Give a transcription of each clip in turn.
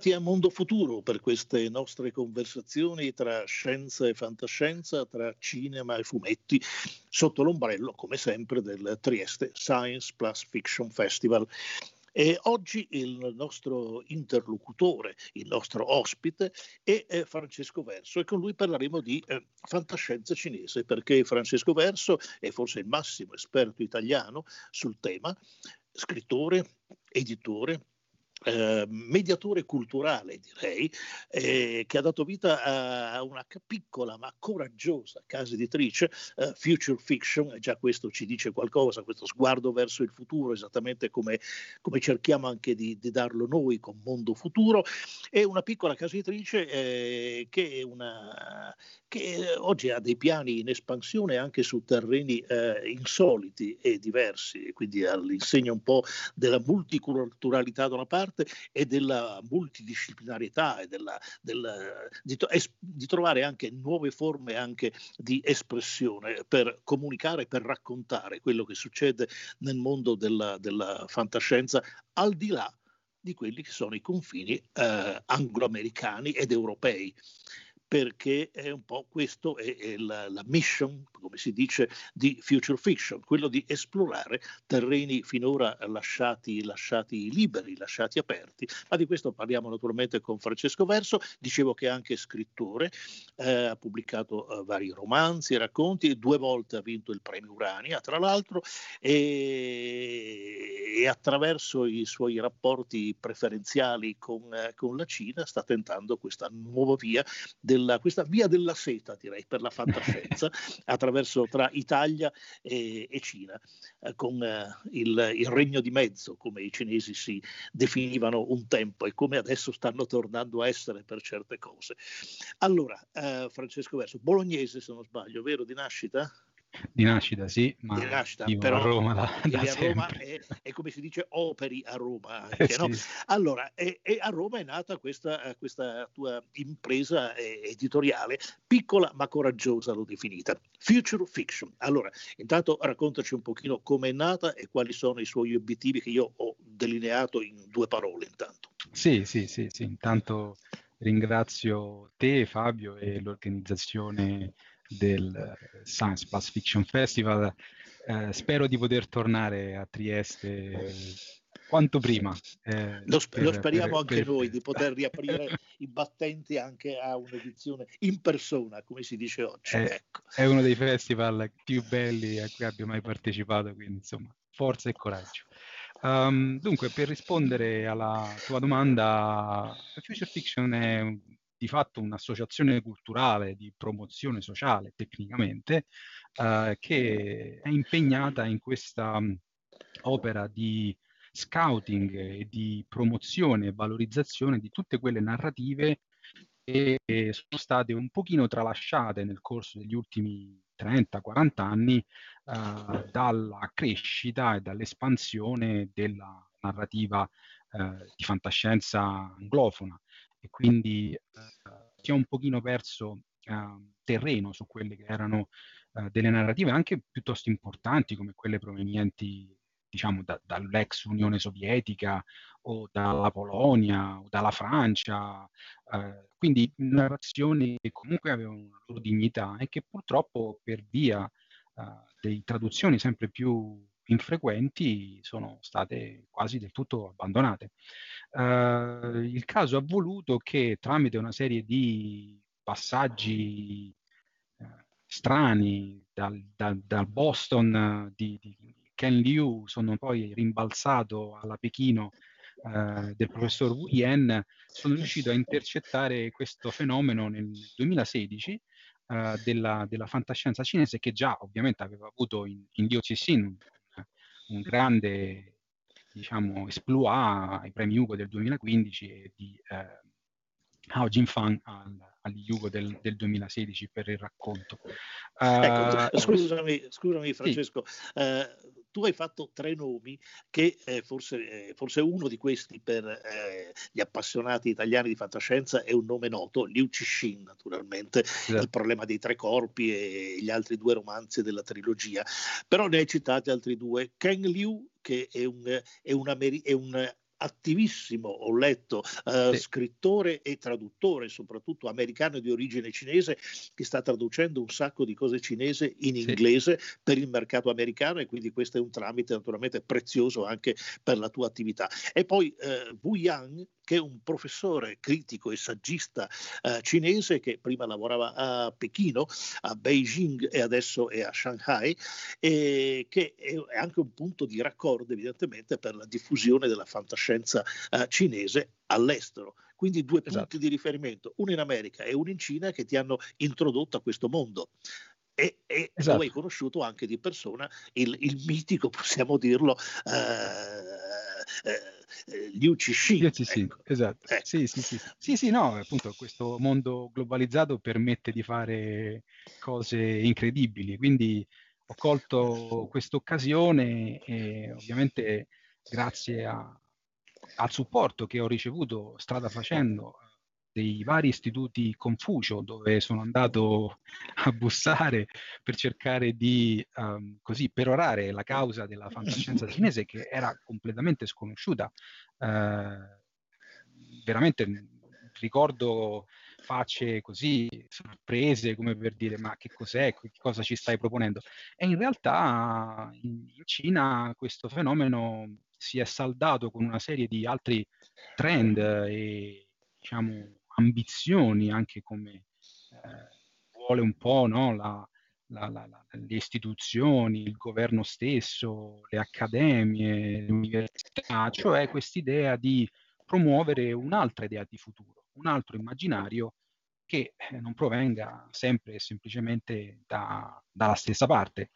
Bentornati a Mondo Futuro per queste nostre conversazioni tra scienza e fantascienza, tra cinema e fumetti, sotto l'ombrello, come sempre, del Trieste Science Plus Fiction Festival. E oggi il nostro interlocutore, il nostro ospite è Francesco Verso e con lui parleremo di eh, fantascienza cinese perché Francesco Verso è forse il massimo esperto italiano sul tema, scrittore, editore, eh, mediatore culturale, direi, eh, che ha dato vita a una piccola ma coraggiosa casa editrice, eh, Future Fiction, e già questo ci dice qualcosa, questo sguardo verso il futuro, esattamente come, come cerchiamo anche di, di, darlo noi con Mondo Futuro, è una piccola casa editrice eh, che, che, oggi ha dei piani in espansione anche su terreni eh, insoliti e diversi, quindi all'insegna un po' della multiculturalità da una parte, parte e della multidisciplinarietà e della, della, di, di, trovare anche nuove forme anche di espressione per comunicare, per raccontare quello che succede nel mondo della, della fantascienza al di là di quelli che sono i confini eh, angloamericani ed europei perché è un po' questo è, è la, la, mission, come si dice, di Future Fiction, quello di esplorare terreni finora lasciati, lasciati liberi, lasciati aperti, ma di questo parliamo naturalmente con Francesco Verso, dicevo che è anche scrittore, eh, ha pubblicato eh, vari romanzi racconti, due volte ha vinto il premio Urania, tra l'altro, e, e attraverso i suoi rapporti preferenziali con, eh, con la Cina sta tentando questa nuova via del della, questa via della seta, direi, per la fantascienza, attraverso tra Italia e, e Cina, eh, con eh, il, il, regno di mezzo, come i cinesi si definivano un tempo e come adesso stanno tornando a essere per certe cose. Allora, eh, Francesco Verso, bolognese se non sbaglio, vero, di nascita? Di nascita sì, ma di nascita, però a Roma, da, da a Roma è, è, come si dice operi a Roma. Anche, eh, no? sì. Allora, e, e, a Roma è nata questa, questa tua impresa eh, editoriale, piccola ma coraggiosa l'ho definita, Future Fiction. Allora, intanto raccontaci un pochino come è nata e quali sono i suoi obiettivi che io ho delineato in due parole intanto. Sì, sì, sì, sì. intanto ringrazio te Fabio e l'organizzazione del Science Plus Fiction Festival. Eh, spero di poter tornare a Trieste quanto prima. Eh, lo, sp- per, lo, speriamo per, anche per, noi di poter riaprire i battenti anche a un'edizione in persona, come si dice oggi. È, ecco. è uno dei festival più belli a cui abbia mai partecipato, quindi insomma, forza e coraggio. Um, dunque, per rispondere alla tua domanda, Future Fiction è di fatto un'associazione culturale di promozione sociale tecnicamente eh, che è impegnata in questa um, opera di scouting e di promozione e valorizzazione di tutte quelle narrative che sono state un pochino tralasciate nel corso degli ultimi 30-40 anni eh, dalla crescita e dall'espansione della narrativa eh, di fantascienza anglofona e quindi eh, si è un pochino perso eh, terreno su quelle che erano eh, delle narrative anche piuttosto importanti come quelle provenienti diciamo da, dall'ex Unione Sovietica o dalla Polonia o dalla Francia, eh, quindi narrazioni che comunque avevano una loro dignità e che purtroppo per via eh, di traduzioni sempre più infrequenti sono state quasi del tutto abbandonate. Uh, il caso ha voluto che tramite una serie di passaggi uh, strani dal, dal, dal Boston di, di, Ken Liu sono poi rimbalzato alla Pechino uh, del professor Wu Yen, sono riuscito a intercettare questo fenomeno nel 2016 della, della, fantascienza cinese che già ovviamente aveva avuto in, in Liu Cixin un grande diciamo, esploit ai premi Hugo del 2015 e di eh, Hao Jinfang al, agli Hugo del, del, 2016 per il racconto. Uh, ecco, scusami, scusami Francesco, sì. uh, tu hai fatto tre nomi che eh, forse, eh, forse, uno di questi per eh, gli appassionati italiani di fantascienza è un nome noto, Liu Cixin naturalmente, esatto. il problema dei tre corpi e gli altri due romanzi della trilogia, però ne hai citati altri due, Ken Liu che è un, è un, è un attivissimo, ho letto, eh, sì. scrittore e traduttore, soprattutto americano di origine cinese, che sta traducendo un sacco di cose cinese in sì. inglese per il mercato americano e quindi questo è un tramite naturalmente prezioso anche per la tua attività. E poi eh, Wu Yang, che è un professore critico e saggista eh, cinese che prima lavorava a Pechino, a Beijing e adesso è a Shanghai, e che è anche un punto di raccordo evidentemente per la diffusione della fantascienza eh, cinese all'estero. Quindi due esatto. punti di riferimento, uno in America e uno in Cina che ti hanno introdotto a questo mondo e, e esatto. tu hai conosciuto anche di persona il, il mitico, possiamo dirlo, eh, eh, Liu Cixin. Liu Cixin, ecco. esatto. Ecco. Sì, sì, sì. sì, sì, no, appunto questo mondo globalizzato permette di fare cose incredibili, quindi ho colto questa occasione e ovviamente grazie a, al supporto che ho ricevuto strada facendo dei vari istituti Confucio dove sono andato a bussare per cercare di um, così perorare la causa della fantascienza cinese che era completamente sconosciuta. Uh, veramente ricordo facce così sorprese come per dire ma che cos'è, che cosa ci stai proponendo? E in realtà in, in Cina questo fenomeno si è saldato con una serie di altri trend e diciamo ambizioni anche come eh, vuole un po' no? la, la, la, le istituzioni, il governo stesso, le accademie, le università, cioè quest'idea di promuovere un'altra idea di futuro, un altro immaginario che eh, non provenga sempre e semplicemente da, dalla stessa parte.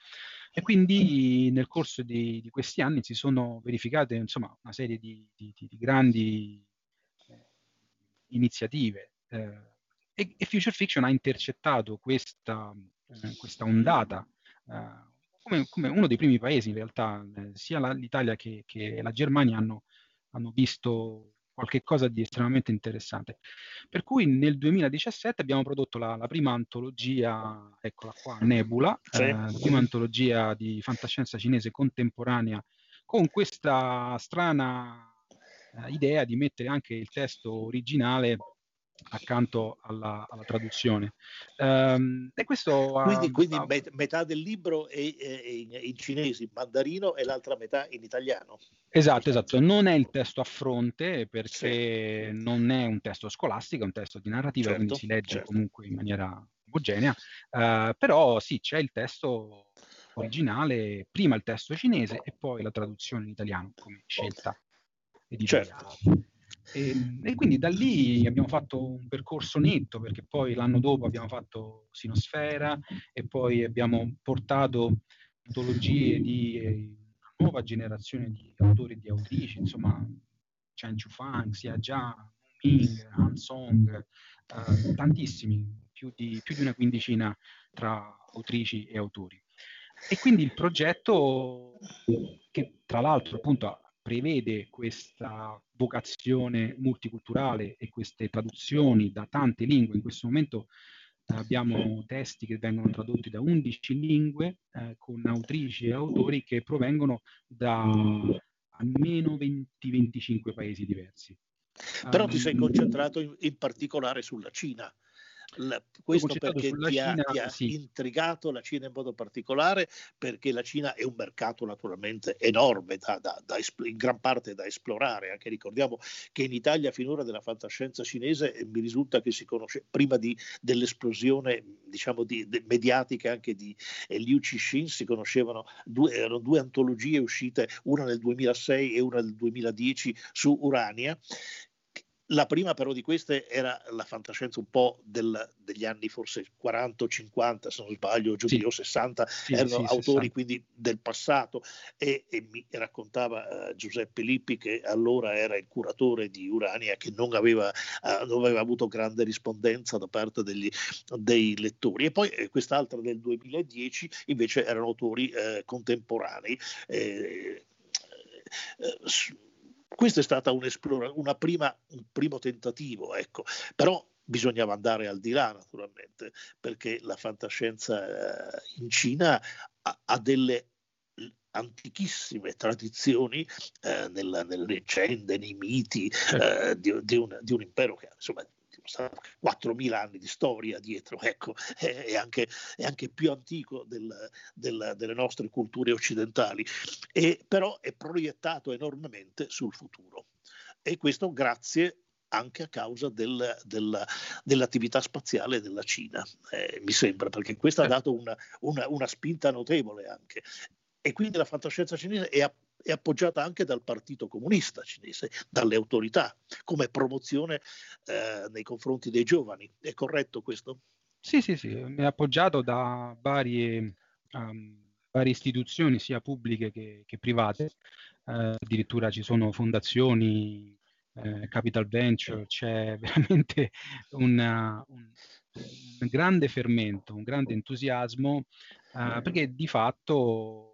E quindi nel corso di, di, questi anni si sono verificate insomma, una serie di, di, di grandi iniziative. Eh, e, e, Future Fiction ha intercettato questa, eh, questa ondata eh, come, come, uno dei primi paesi in realtà, eh, sia la, l'Italia che, che, la Germania hanno, hanno visto qualche cosa di estremamente interessante. Per cui nel 2017 abbiamo prodotto la, la prima antologia, eccola qua, Nebula, sì. eh, la prima antologia di fantascienza cinese contemporanea, con questa strana idea di mettere anche il testo originale accanto alla, alla traduzione. Um, e questo quindi, ha, quindi ha... metà del libro è, è in, in, cinese, in mandarino e l'altra metà in italiano. Esatto, esatto. Non è il testo a fronte perché sì. non è un testo scolastico, è un testo di narrativa, certo, quindi si legge certo. comunque in maniera omogenea. Uh, però sì, c'è il testo originale, prima il testo cinese e poi la traduzione in italiano come scelta editoriale. Certo. E, e, quindi da lì abbiamo fatto un percorso netto perché poi l'anno dopo abbiamo fatto Sinosfera e poi abbiamo portato antologie di eh, nuova generazione di autori e di autrici, insomma Chen Chufang, Xia Jia, Ming, Han Song, eh, tantissimi, più di, più di una quindicina tra autrici e autori. E quindi il progetto, che tra l'altro appunto prevede questa vocazione multiculturale e queste traduzioni da tante lingue. In questo momento eh, abbiamo testi che vengono tradotti da 11 lingue eh, con autrici e autori che provengono da almeno 20-25 paesi diversi. Però um, ti sei ehm, concentrato in, in particolare sulla Cina. La, questo perché ti ha, ti ha sì. intrigato la Cina in modo particolare, perché la Cina è un mercato naturalmente enorme, da, da, da, in gran parte da esplorare. Anche ricordiamo che in Italia finora della fantascienza cinese eh, mi risulta che si conosce prima di, dell'esplosione diciamo di, de, mediatica anche di eh, Liu Cixin, si conoscevano due, erano due antologie uscite, una nel 2006 e una nel 2010 su Urania la prima però di queste era la fantascienza un po' del, degli anni forse 40 o 50, se non sbaglio, giù sì. 60, sì, erano sì, autori 60. quindi del passato e, e mi raccontava uh, Giuseppe Lippi che allora era il curatore di Urania che non aveva, uh, non aveva avuto grande rispondenza da parte degli, dei lettori. E poi eh, quest'altra del 2010 invece erano autori eh, contemporanei. Eh, eh, questo è stato un, una prima, un primo tentativo, ecco. però bisognava andare al di là naturalmente, perché la fantascienza eh, in Cina ha, ha delle antichissime tradizioni eh, nella, nelle leggende, nei miti certo. eh, di, di, un, di, un, impero che insomma 4.000 anni di storia dietro, ecco, è, anche, è anche, più antico del, del, delle nostre culture occidentali, e, però è proiettato enormemente sul futuro. E questo grazie anche a causa del, del, dell'attività spaziale della Cina, eh, mi sembra, perché questo ha dato una, una, una, spinta notevole anche. E quindi la fantascienza cinese è, è appoggiata anche dal Partito Comunista cinese, dalle autorità, come promozione eh, nei confronti dei giovani. È corretto questo? Sì, sì, sì, è appoggiato da varie, um, varie istituzioni, sia pubbliche che, che private. Uh, addirittura ci sono fondazioni, eh, Capital Venture, c'è veramente una, un, un, grande fermento, un grande entusiasmo, uh, perché di fatto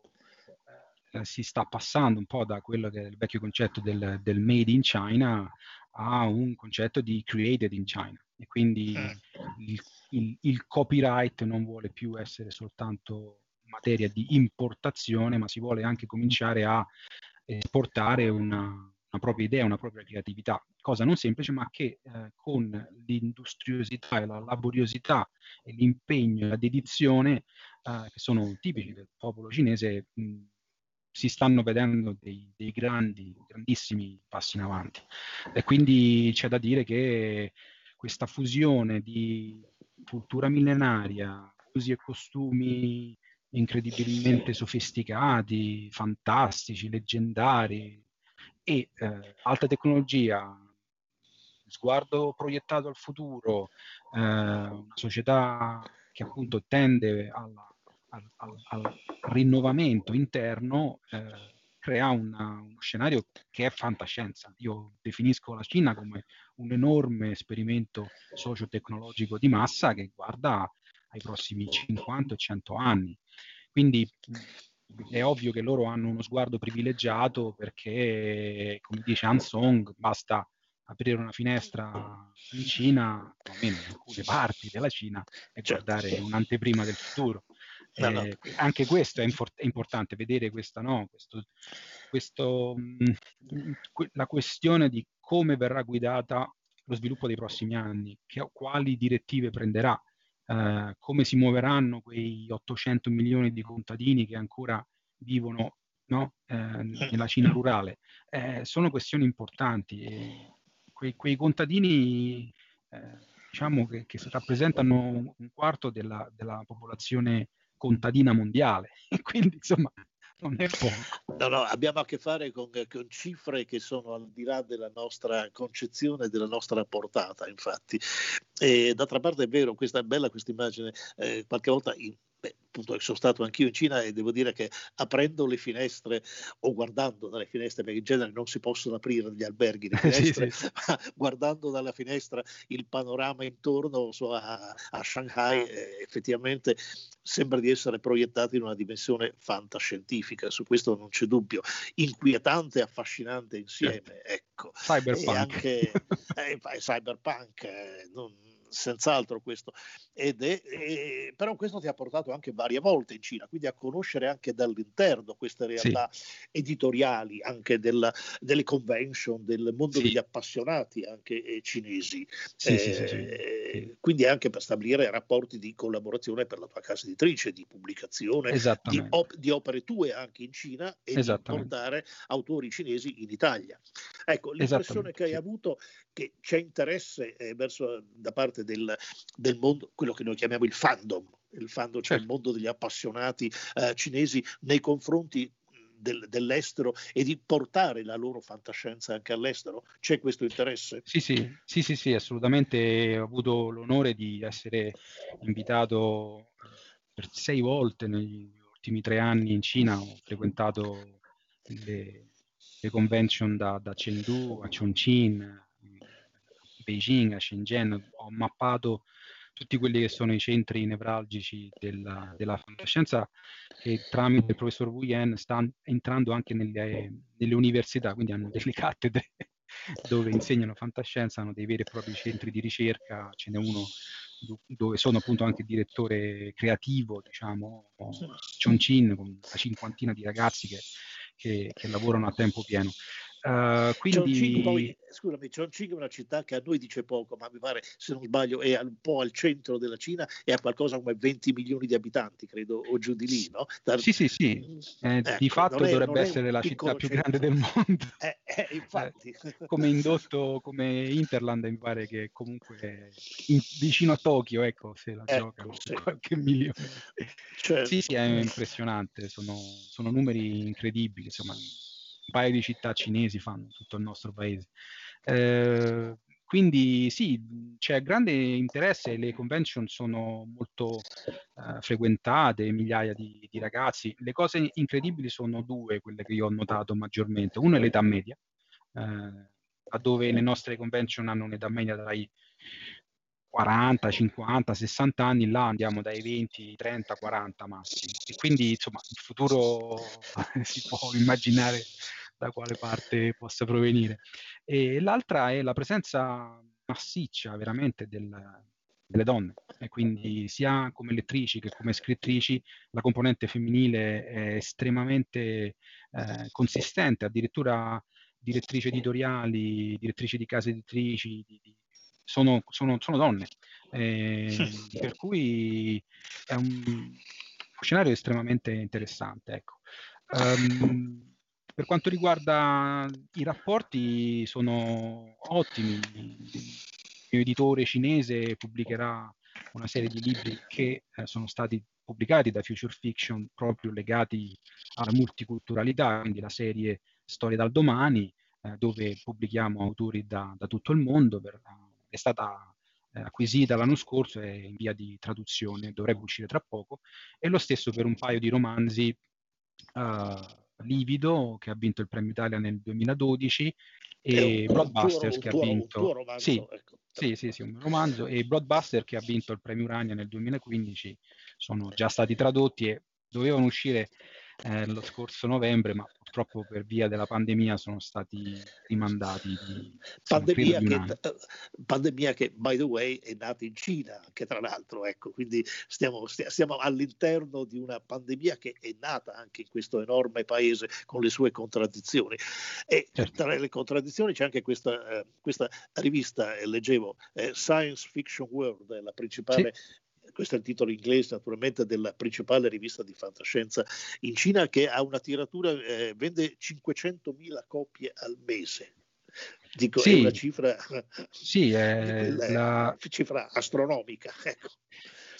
eh, si sta passando un po' da quello che è il vecchio concetto del, del, made in China a un concetto di created in China e quindi mm. il, il, il, copyright non vuole più essere soltanto materia di importazione ma si vuole anche cominciare a esportare una, una propria idea, una propria creatività, cosa non semplice ma che eh, con l'industriosità e la laboriosità e l'impegno e la dedizione eh, che sono tipici del popolo cinese mh, si stanno vedendo dei, dei, grandi, grandissimi passi in avanti. E quindi c'è da dire che questa fusione di cultura millenaria, usi e costumi incredibilmente sofisticati, fantastici, leggendari e eh, alta tecnologia, sguardo proiettato al futuro, eh, una società che appunto tende alla al, al, al rinnovamento interno eh, crea una, uno scenario che è fantascienza. Io definisco la Cina come un enorme esperimento socio-tecnologico di massa che guarda ai prossimi 50 e 100 anni. Quindi è ovvio che loro hanno uno sguardo privilegiato perché, come dice Han Song, basta aprire una finestra in Cina, o almeno in alcune parti della Cina, e certo. guardare un'anteprima del futuro. No, no. Eh, anche questo è, infor- è, importante, vedere questa, no? questo, questo, mh, mm, que- la questione di come verrà guidata lo sviluppo dei prossimi anni, che, quali direttive prenderà, eh, come si muoveranno quei 800 milioni di contadini che ancora vivono no? eh, nella Cina rurale. Eh, sono questioni importanti. Quei, quei, contadini eh, diciamo che, che, rappresentano un quarto della, della popolazione contadina mondiale. E quindi insomma non è poco. No, no, abbiamo a che fare con, con, cifre che sono al di là della nostra concezione, della nostra portata, infatti. E d'altra parte è vero, questa è bella questa immagine, eh, qualche volta in, Beh, appunto sono stato anch'io in Cina e devo dire che aprendo le finestre o guardando dalle finestre, perché in genere non si possono aprire gli alberghi le finestre, sì, sì. ma guardando dalla finestra il panorama intorno so, a, a, Shanghai, eh, effettivamente sembra di essere proiettato in una dimensione fantascientifica, su questo non c'è dubbio, inquietante e affascinante insieme, ecco. Cyberpunk. E anche eh, cyberpunk, eh, non, senz'altro questo, ed è, è, però questo ti ha portato anche varie volte in Cina, quindi a conoscere anche dall'interno queste realtà sì. editoriali, anche della, delle convention, del mondo sì. degli appassionati anche eh, cinesi, sì, eh, quindi anche per stabilire rapporti di collaborazione per la tua casa editrice, di pubblicazione di, op- di, opere tue anche in Cina e di portare autori cinesi in Italia. Ecco, l'impressione che hai avuto che c'è interesse eh, verso, da parte del, del, mondo, quello che noi chiamiamo il fandom, il fandom, cioè il certo. mondo degli appassionati eh, cinesi nei confronti del, dell'estero e di portare la loro fantascienza anche all'estero? C'è questo interesse? Sì, sì, sì, sì, sì assolutamente. Ho avuto l'onore di essere invitato per sei volte negli ultimi tre anni in Cina. Ho frequentato le, le convention da, da Chengdu a Chongqing, Beijing, a Shenzhen, ho mappato tutti quelli che sono i centri nevralgici della, della fantascienza che tramite il professor Wu Yen sta entrando anche nelle, nelle università, quindi hanno delle cattedre dove insegnano fantascienza, hanno dei veri e propri centri di ricerca, ce n'è uno dove sono appunto anche direttore creativo, diciamo, Chongqing, con una cinquantina di ragazzi che, che, che lavorano a tempo pieno. Uh, quindi... Chongqing poi, scusami, Chongqing è una città che a noi dice poco, ma mi pare, se non sbaglio, è un po' al centro della Cina e ha qualcosa come 20 milioni di abitanti, credo, o giù di lì, no? Da... Sì, sì, sì. Mm, eh, ecco, di fatto è, dovrebbe essere la città più grande del mondo. Eh, eh, infatti. Eh, come indotto, come Interland, mi pare che comunque in, vicino a Tokyo, ecco, se la ecco, giocano sì. qualche milione. Certo. Sì, sì, è impressionante, sono, sono numeri incredibili, insomma paio di città cinesi fanno tutto il nostro paese. Eh, quindi sì, c'è grande interesse, le convention sono molto uh, frequentate, migliaia di, di, ragazzi. Le cose incredibili sono due, quelle che io ho notato maggiormente. Uno è l'età media, uh, dove le nostre convention hanno un'età media dai 40, 50, 60 anni, là andiamo dai 20, 30, 40 massimo. E quindi insomma il futuro si può immaginare da quale parte possa provenire. E l'altra è la presenza massiccia veramente del, delle donne e quindi sia come lettrici che come scrittrici la componente femminile è estremamente eh, consistente, addirittura direttrici editoriali, direttrici di case editrici, di, di, sono, sono, sono, donne, eh, per cui è un, un, scenario estremamente interessante. Ecco. Um, per quanto riguarda i rapporti, sono ottimi. Il mio editore cinese pubblicherà una serie di libri che eh, sono stati pubblicati da Future Fiction proprio legati alla multiculturalità, quindi la serie Storie dal domani, eh, dove pubblichiamo autori da, da tutto il mondo. Per, è stata eh, acquisita l'anno scorso, è in via di traduzione, dovrebbe uscire tra poco, e lo stesso per un paio di romanzi uh, Livido che ha vinto il premio Italia nel 2012 e tuo, che ha vinto romanzo, sì, ecco. sì, sì, sì, un romanzo e Blockbuster che ha vinto il premio Urania nel 2015 sono già stati tradotti e dovevano uscire eh, lo scorso novembre, ma purtroppo per via della pandemia sono stati rimandati. Di, pandemia, che, pandemia, che, by the way, è nata in Cina, che tra l'altro, ecco, quindi stiamo, stiamo, all'interno di una pandemia che è nata anche in questo enorme paese con le sue contraddizioni. E certo. tra le contraddizioni c'è anche questa, eh, questa rivista, eh, leggevo, eh, Science Fiction World, la principale sì questo è il titolo inglese naturalmente della principale rivista di fantascienza in Cina che ha una tiratura, eh, vende 500.000 copie al mese. Dico, sì, è una cifra, sì, è la... cifra astronomica. Ecco.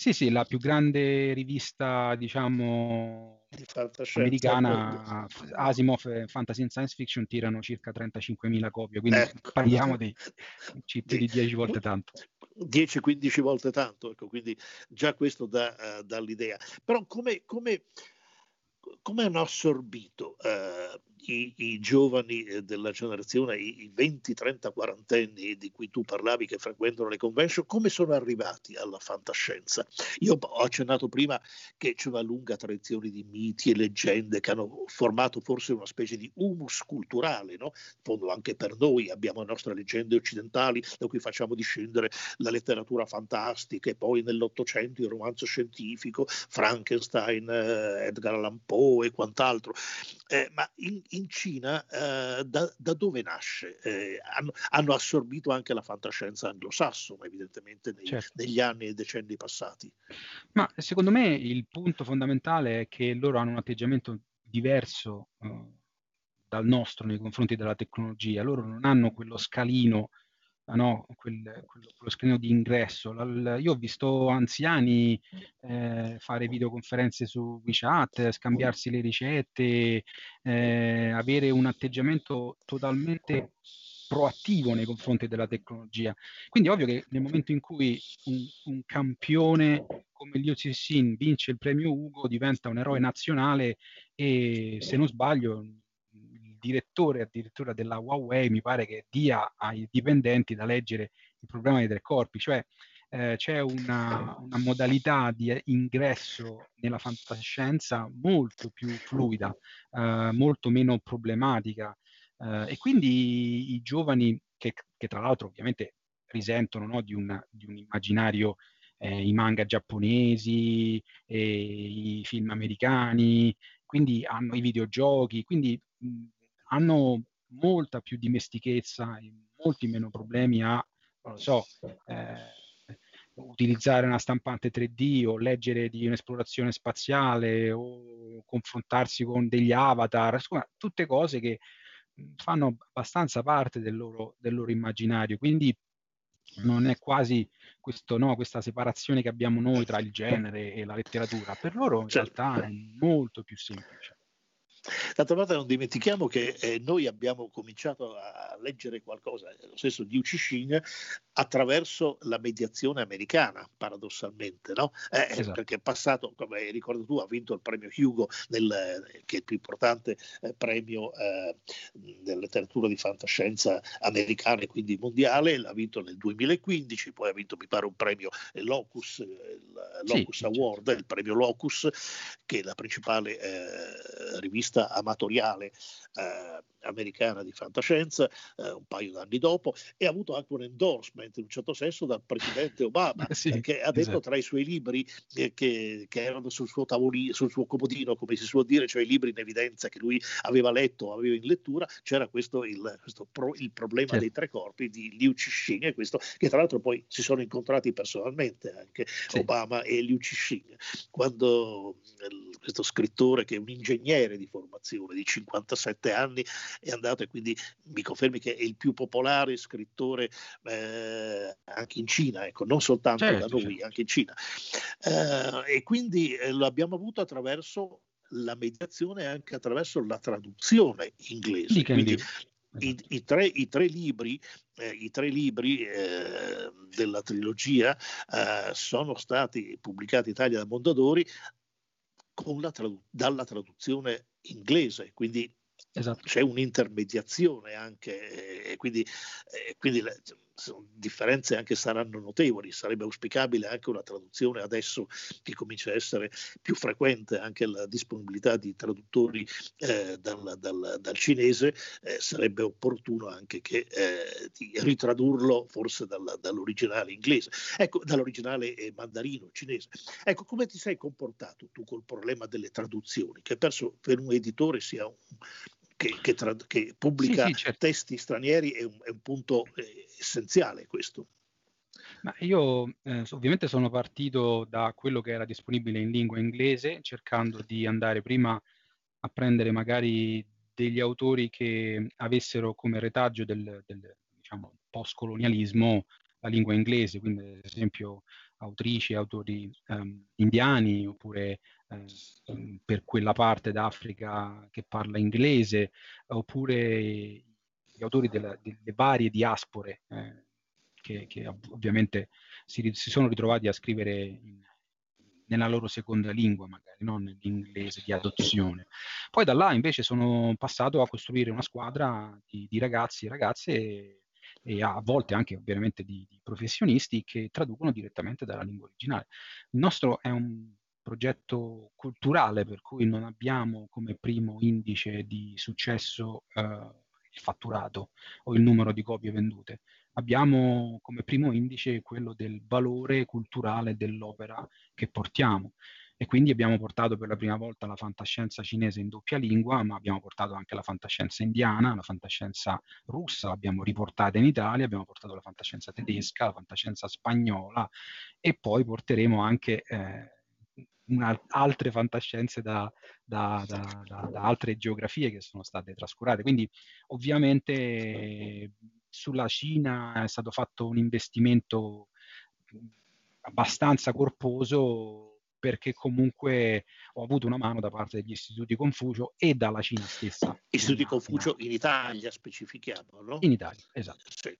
Sì, sì, la più grande rivista, diciamo, americana, Asimov Fantasy and Science Fiction tirano circa 35.000 copie, quindi ecco. parliamo di di 10 volte tanto. 10-15 volte tanto, ecco, quindi già questo dà, uh, dà l'idea. Però come, come, come hanno assorbito uh, i, i, giovani eh, della generazione, i, i 20, 30, 40 anni di cui tu parlavi che frequentano le convention, come sono arrivati alla fantascienza? Io ho accennato prima che c'è una lunga tradizione di miti e leggende che hanno formato forse una specie di humus culturale, no? In fondo anche per noi abbiamo le nostre leggende occidentali da cui facciamo discendere la letteratura fantastica e poi nell'Ottocento il romanzo scientifico, Frankenstein, eh, Edgar Allan Poe e quant'altro. Eh, ma in, in Cina eh, da, da, dove nasce? Eh, hanno, hanno, assorbito anche la fantascienza anglosassone, evidentemente, nei, certo. negli anni e decenni passati. Ma secondo me il punto fondamentale è che loro hanno un atteggiamento diverso uh, dal nostro nei confronti della tecnologia. Loro non hanno quello scalino no, quel, quello, screen di ingresso. io ho visto anziani eh, fare videoconferenze su WeChat, scambiarsi le ricette, eh, avere un atteggiamento totalmente proattivo nei confronti della tecnologia. Quindi è ovvio che nel momento in cui un, un campione come Liu Cixin vince il premio Ugo diventa un eroe nazionale e se non sbaglio direttore addirittura della Huawei mi pare che dia ai dipendenti da leggere il programma dei tre corpi, cioè eh, c'è una, una, modalità di ingresso nella fantascienza molto più fluida, eh, molto meno problematica eh, e quindi i giovani che, che, tra l'altro ovviamente risentono no, di, un, di, un, immaginario eh, i manga giapponesi, i film americani, quindi hanno i videogiochi, quindi hanno molta più dimestichezza e molti meno problemi a, non lo so, eh, utilizzare una stampante 3D o leggere di un'esplorazione spaziale o confrontarsi con degli avatar, insomma, tutte cose che fanno abbastanza parte del loro, del loro immaginario. Quindi non è quasi questo, no, questa separazione che abbiamo noi tra il genere e la letteratura. Per loro in certo. realtà è molto più semplice. D'altra parte non dimentichiamo che eh, noi abbiamo cominciato a leggere qualcosa, lo stesso Liu Cixin, attraverso la mediazione americana, paradossalmente, no? eh, esatto. perché è passato, come ricordo tu, ha vinto il premio Hugo, nel, che è il più importante eh, premio eh, della letteratura di fantascienza americana e quindi mondiale, l'ha vinto nel 2015, poi ha vinto, mi pare, un premio eh, Locus, il Locus sì, Award, certo. il premio Locus, che è la principale eh, rivista rivista amatoriale eh, americana di fantascienza eh, un paio d'anni dopo e ha avuto anche un endorsement in un certo senso dal presidente Obama sì, che ha detto esatto. tra i suoi libri eh, che, che, erano sul suo tavolino, sul suo comodino come si suol dire, cioè i libri in evidenza che lui aveva letto, aveva in lettura, c'era questo il, questo pro, il problema certo. dei tre corpi di Liu Cixin e questo che tra l'altro poi si sono incontrati personalmente anche sì. Obama e Liu Cixin quando questo scrittore che è un ingegnere di formazione di 57 anni è andato e quindi mi confermi che è il più popolare scrittore eh, anche in Cina, ecco, non soltanto certo, da noi, certo. anche in Cina. Eh, e quindi eh, lo abbiamo avuto attraverso la mediazione e anche attraverso la traduzione inglese. Quindi, i, esatto. i, tre, i, tre, libri, eh, i tre libri eh, della trilogia eh, sono stati pubblicati in Italia da Mondadori tradu- dalla traduzione inglese, quindi esatto. c'è un'intermediazione anche, e quindi, e quindi differenze anche saranno notevoli, sarebbe auspicabile anche una traduzione adesso che comincia a essere più frequente anche la disponibilità di traduttori eh, dal, dal, dal, cinese, eh, sarebbe opportuno anche che, eh, di ritradurlo forse dal, dall'originale inglese, ecco, dall'originale eh, mandarino cinese. Ecco, come ti sei comportato tu col problema delle traduzioni, che penso per un editore sia un, che, che, tra, che pubblica sì, sì, certo. testi stranieri è un, è un punto eh, essenziale questo. Ma io eh, ovviamente sono partito da quello che era disponibile in lingua inglese, cercando di andare prima a prendere magari degli autori che avessero come retaggio del, del diciamo, post-colonialismo la lingua inglese, quindi ad esempio autrici, autori um, indiani oppure eh, per quella parte d'Africa che parla inglese, oppure gli autori della, delle varie diaspore eh, che, che, ovviamente si, si, sono ritrovati a scrivere in, nella loro seconda lingua, magari non nell'inglese di adozione. Poi da là invece sono passato a costruire una squadra di, di ragazzi e ragazze e, e a volte anche ovviamente di, di, professionisti che traducono direttamente dalla lingua originale. Il nostro è un progetto culturale per cui non abbiamo come primo indice di successo eh, il fatturato o il numero di copie vendute. Abbiamo come primo indice quello del valore culturale dell'opera che portiamo e quindi abbiamo portato per la prima volta la fantascienza cinese in doppia lingua, ma abbiamo portato anche la fantascienza indiana, la fantascienza russa, l'abbiamo riportata in Italia, abbiamo portato la fantascienza tedesca, la fantascienza spagnola e poi porteremo anche eh, una, altre fantascienze da, da, da, da, altre geografie che sono state trascurate. Quindi ovviamente sulla Cina è stato fatto un investimento abbastanza corposo perché comunque ho avuto una mano da parte degli istituti Confucio e dalla Cina stessa. Istituti Confucio in Italia, specifichiamo, no? In Italia, esatto. Sì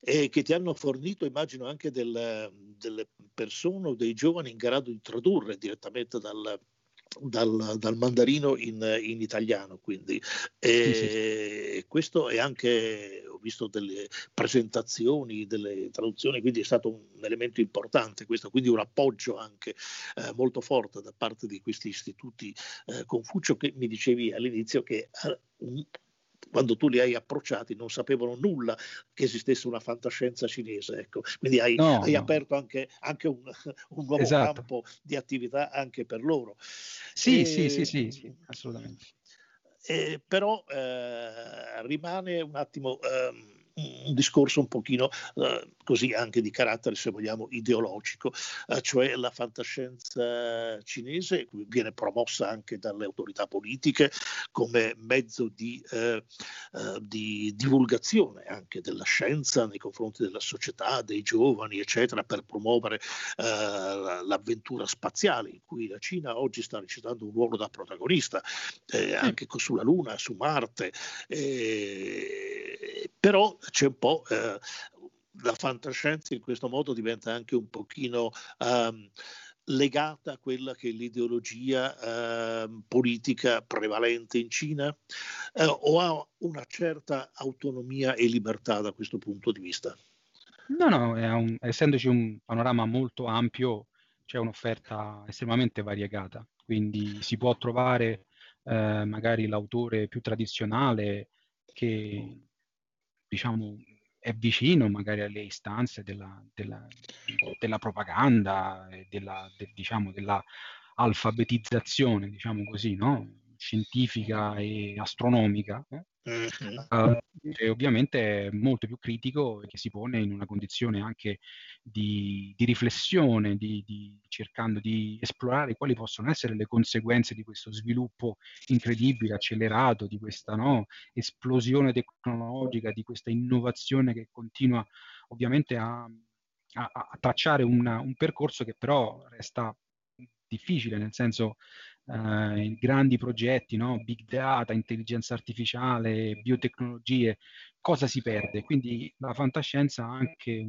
e che ti hanno fornito, immagino, anche del, delle persone o dei giovani in grado di tradurre direttamente dal, dal, dal, mandarino in, in, italiano. Quindi. E sì, sì. questo è anche, ho visto delle presentazioni, delle traduzioni, quindi è stato un elemento importante questo, quindi un appoggio anche eh, molto forte da parte di questi istituti eh, Confucio che mi dicevi all'inizio che eh, quando tu li hai approcciati non sapevano nulla che esistesse una fantascienza cinese, ecco. quindi hai, no, hai no. aperto anche, anche un, un, nuovo esatto. campo di attività anche per loro. Sì, e, sì, sì, sì, sì, assolutamente. Eh, però eh, rimane un attimo... Ehm, un discorso un pochino eh, così anche di carattere, se vogliamo, ideologico, eh, cioè la fantascienza cinese viene promossa anche dalle autorità politiche come mezzo di, eh, eh di divulgazione anche della scienza nei confronti della società, dei giovani, eccetera, per promuovere eh, l'avventura spaziale in cui la Cina oggi sta recitando un ruolo da protagonista, eh, anche sulla Luna, su Marte. però c'è un po' eh, la fantascienza in questo modo diventa anche un pochino um, legata a quella che è l'ideologia uh, politica prevalente in Cina uh, o ha una certa autonomia e libertà da questo punto di vista? No, no, un, essendoci un panorama molto ampio, c'è un'offerta estremamente variegata, quindi si può trovare eh, magari l'autore più tradizionale che diciamo, è vicino magari alle istanze della, della, della propaganda della, de, diciamo, della alfabetizzazione, diciamo così, no? scientifica e astronomica, eh? Uh, e ovviamente è molto più critico e che si pone in una condizione anche di, di riflessione, di, di, cercando di esplorare quali possono essere le conseguenze di questo sviluppo incredibile, accelerato, di questa no, esplosione tecnologica, di questa innovazione che continua ovviamente a, a, a tracciare una, un percorso che però resta difficile, nel senso eh, grandi progetti, no? big data, intelligenza artificiale, biotecnologie, cosa si perde? Quindi la fantascienza ha anche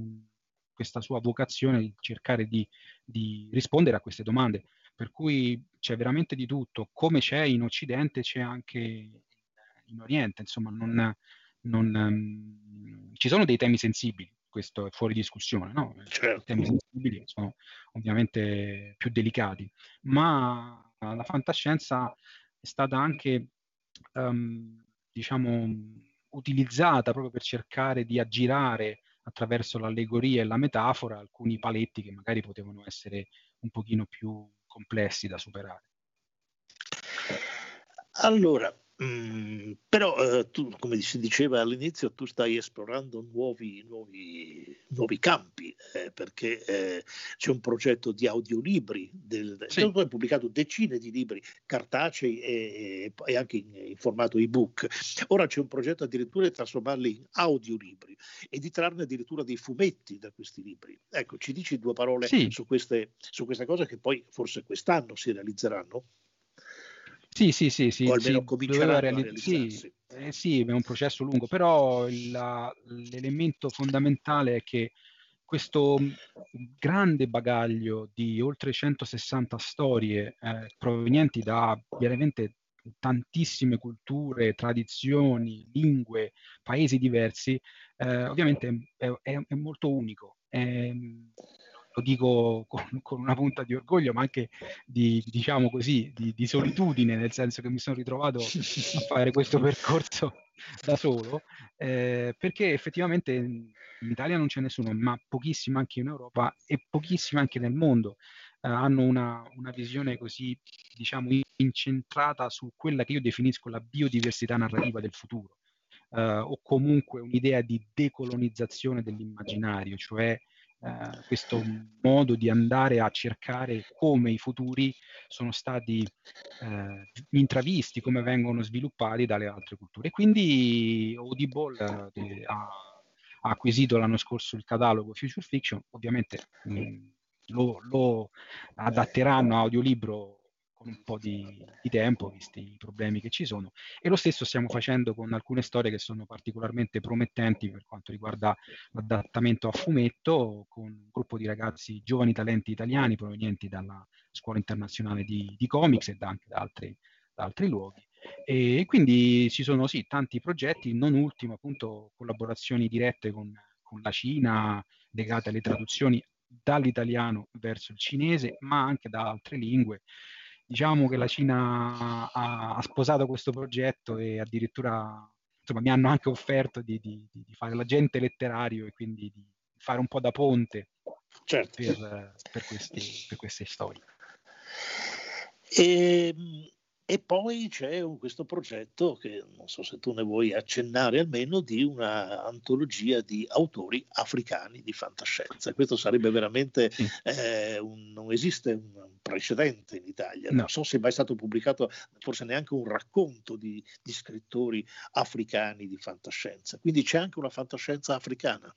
questa sua vocazione di cercare di, di, rispondere a queste domande, per cui c'è veramente di tutto, come c'è in Occidente c'è anche in Oriente, insomma non, non, um, ci sono dei temi sensibili, questo è fuori discussione, no? Certo. I temi sensibili sono ovviamente più delicati, ma la fantascienza è stata anche, um, diciamo, utilizzata proprio per cercare di aggirare attraverso l'allegoria e la metafora alcuni paletti che magari potevano essere un pochino più complessi da superare. Allora, Mm, però eh, tu, come si diceva all'inizio, tu stai esplorando nuovi, nuovi, nuovi campi, eh, perché eh, c'è un progetto di audiolibri, del, sì. tu hai pubblicato decine di libri cartacei e, e anche in, in, formato ebook. Ora c'è un progetto addirittura di trasformarli in audiolibri e di trarne addirittura dei fumetti da questi libri. Ecco, ci dici due parole sì. su, queste, su queste cose che poi forse quest'anno si realizzeranno? Sì, sì, sì, sì, o almeno sì, comincerà reali- sì, eh, sì, è un processo lungo, però il, l'elemento fondamentale è che questo grande bagaglio di oltre 160 storie eh, provenienti da veramente tantissime culture, tradizioni, lingue, paesi diversi, eh, ovviamente è, è, è, molto unico. È, lo dico con, con, una punta di orgoglio, ma anche di, diciamo così, di, di, solitudine, nel senso che mi sono ritrovato a fare questo percorso da solo, eh, perché effettivamente in Italia non c'è nessuno, ma pochissimi anche in Europa e pochissimi anche nel mondo eh, hanno una, una visione così, diciamo, incentrata su quella che io definisco la biodiversità narrativa del futuro. Uh, o comunque un'idea di decolonizzazione dell'immaginario, cioè eh, questo modo di andare a cercare come i futuri sono stati eh, intravisti, come vengono sviluppati dalle altre culture. quindi Audible eh, ha, ha, acquisito l'anno scorso il catalogo Future Fiction, ovviamente mh, mm, lo, lo adatteranno a audiolibro con un po' di, di, tempo, visti i problemi che ci sono. E lo stesso stiamo facendo con alcune storie che sono particolarmente promettenti per quanto riguarda l'adattamento a fumetto, con un gruppo di ragazzi giovani talenti italiani provenienti dalla Scuola Internazionale di, di Comics e anche da altri, da altri luoghi. E quindi ci sono sì tanti progetti, non ultimo appunto collaborazioni dirette con, con la Cina legate alle traduzioni dall'italiano verso il cinese, ma anche da altre lingue diciamo che la Cina ha, ha, sposato questo progetto e addirittura insomma, mi hanno anche offerto di, di, di, fare l'agente letterario e quindi di fare un po' da ponte certo. per, per, questi, per queste storie. E, ehm, e poi c'è un, questo progetto che non so se tu ne vuoi accennare almeno di una antologia di autori africani di fantascienza. Questo sarebbe veramente eh, un, non esiste un precedente in Italia. No. Non so se è mai stato pubblicato forse neanche un racconto di, di scrittori africani di fantascienza. Quindi c'è anche una fantascienza africana.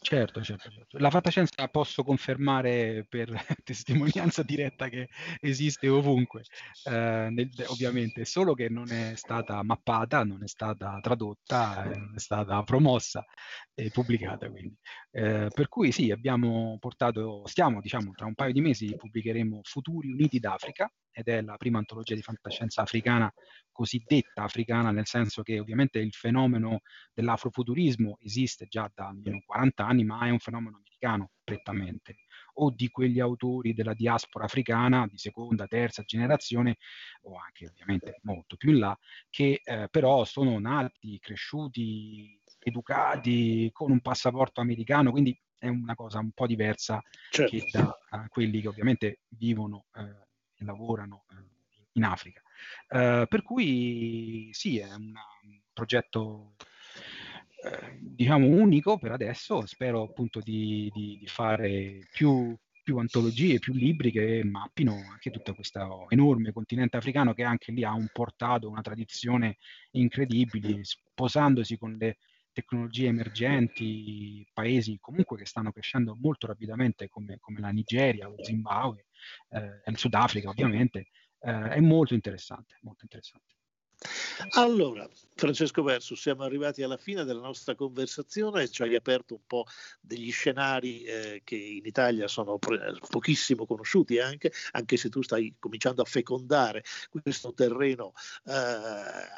Certo, certo, certo. La fantascienza posso confermare per testimonianza diretta che esiste ovunque, eh, nel, ovviamente, solo che non è stata mappata, non è stata tradotta, eh, non è stata promossa e pubblicata. Quindi. Eh, per cui sì, abbiamo portato, stiamo, diciamo, tra un paio di mesi pubblicheremo Futuri Uniti d'Africa, ed è la prima antologia di fantascienza africana cosiddetta africana, nel senso che ovviamente il fenomeno dell'afrofuturismo esiste già da almeno 40 anni, ma è un fenomeno americano prettamente, o di quegli autori della diaspora africana di seconda, terza generazione, o anche ovviamente molto più in là, che eh, però sono nati, cresciuti, educati con un passaporto americano, quindi è una cosa un po' diversa certo. che da uh, quelli che ovviamente vivono uh, che lavorano eh, in Africa. Eh, per cui sì, è un progetto eh, diciamo unico per adesso, spero appunto di, di, di fare più, più antologie, più libri che mappino anche tutto questo enorme continente africano che anche lì ha un portato, una tradizione incredibile, sposandosi con le tecnologie emergenti, paesi comunque che stanno crescendo molto rapidamente come, come la Nigeria, lo Zimbabwe, eh, il Sudafrica ovviamente, eh, è molto interessante, molto interessante. Allora, Francesco Verso, siamo arrivati alla fine della nostra conversazione e ci hai aperto un po' degli scenari eh, che in Italia sono pochissimo conosciuti anche, anche se tu stai cominciando a fecondare questo terreno eh,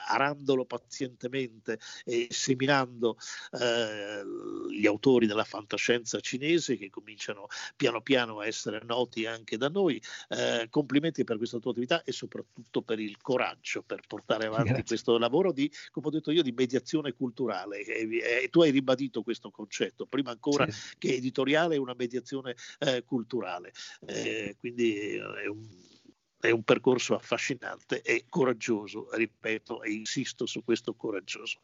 arandolo pazientemente e seminando eh, gli autori della fantascienza cinese che cominciano piano piano a essere noti anche da noi. Eh, complimenti per questa tua attività e soprattutto per il coraggio per portare avanti Grazie. questo lavoro di, come ho detto io, di mediazione culturale. E, e tu hai ribadito questo concetto, prima ancora sì. che editoriale è una mediazione eh, culturale. Eh, quindi è un è un percorso affascinante e coraggioso, ripeto e insisto su questo coraggioso.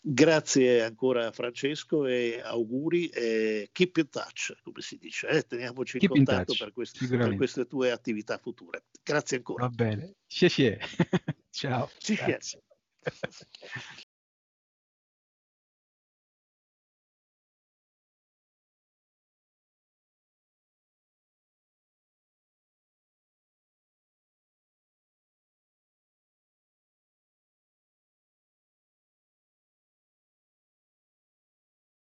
Grazie ancora Francesco e auguri e keep in touch, come si dice, eh? teniamoci keep in contatto in per, questi, per, queste tue attività future. Grazie ancora. Va bene, ciao. Ciao. Grazie.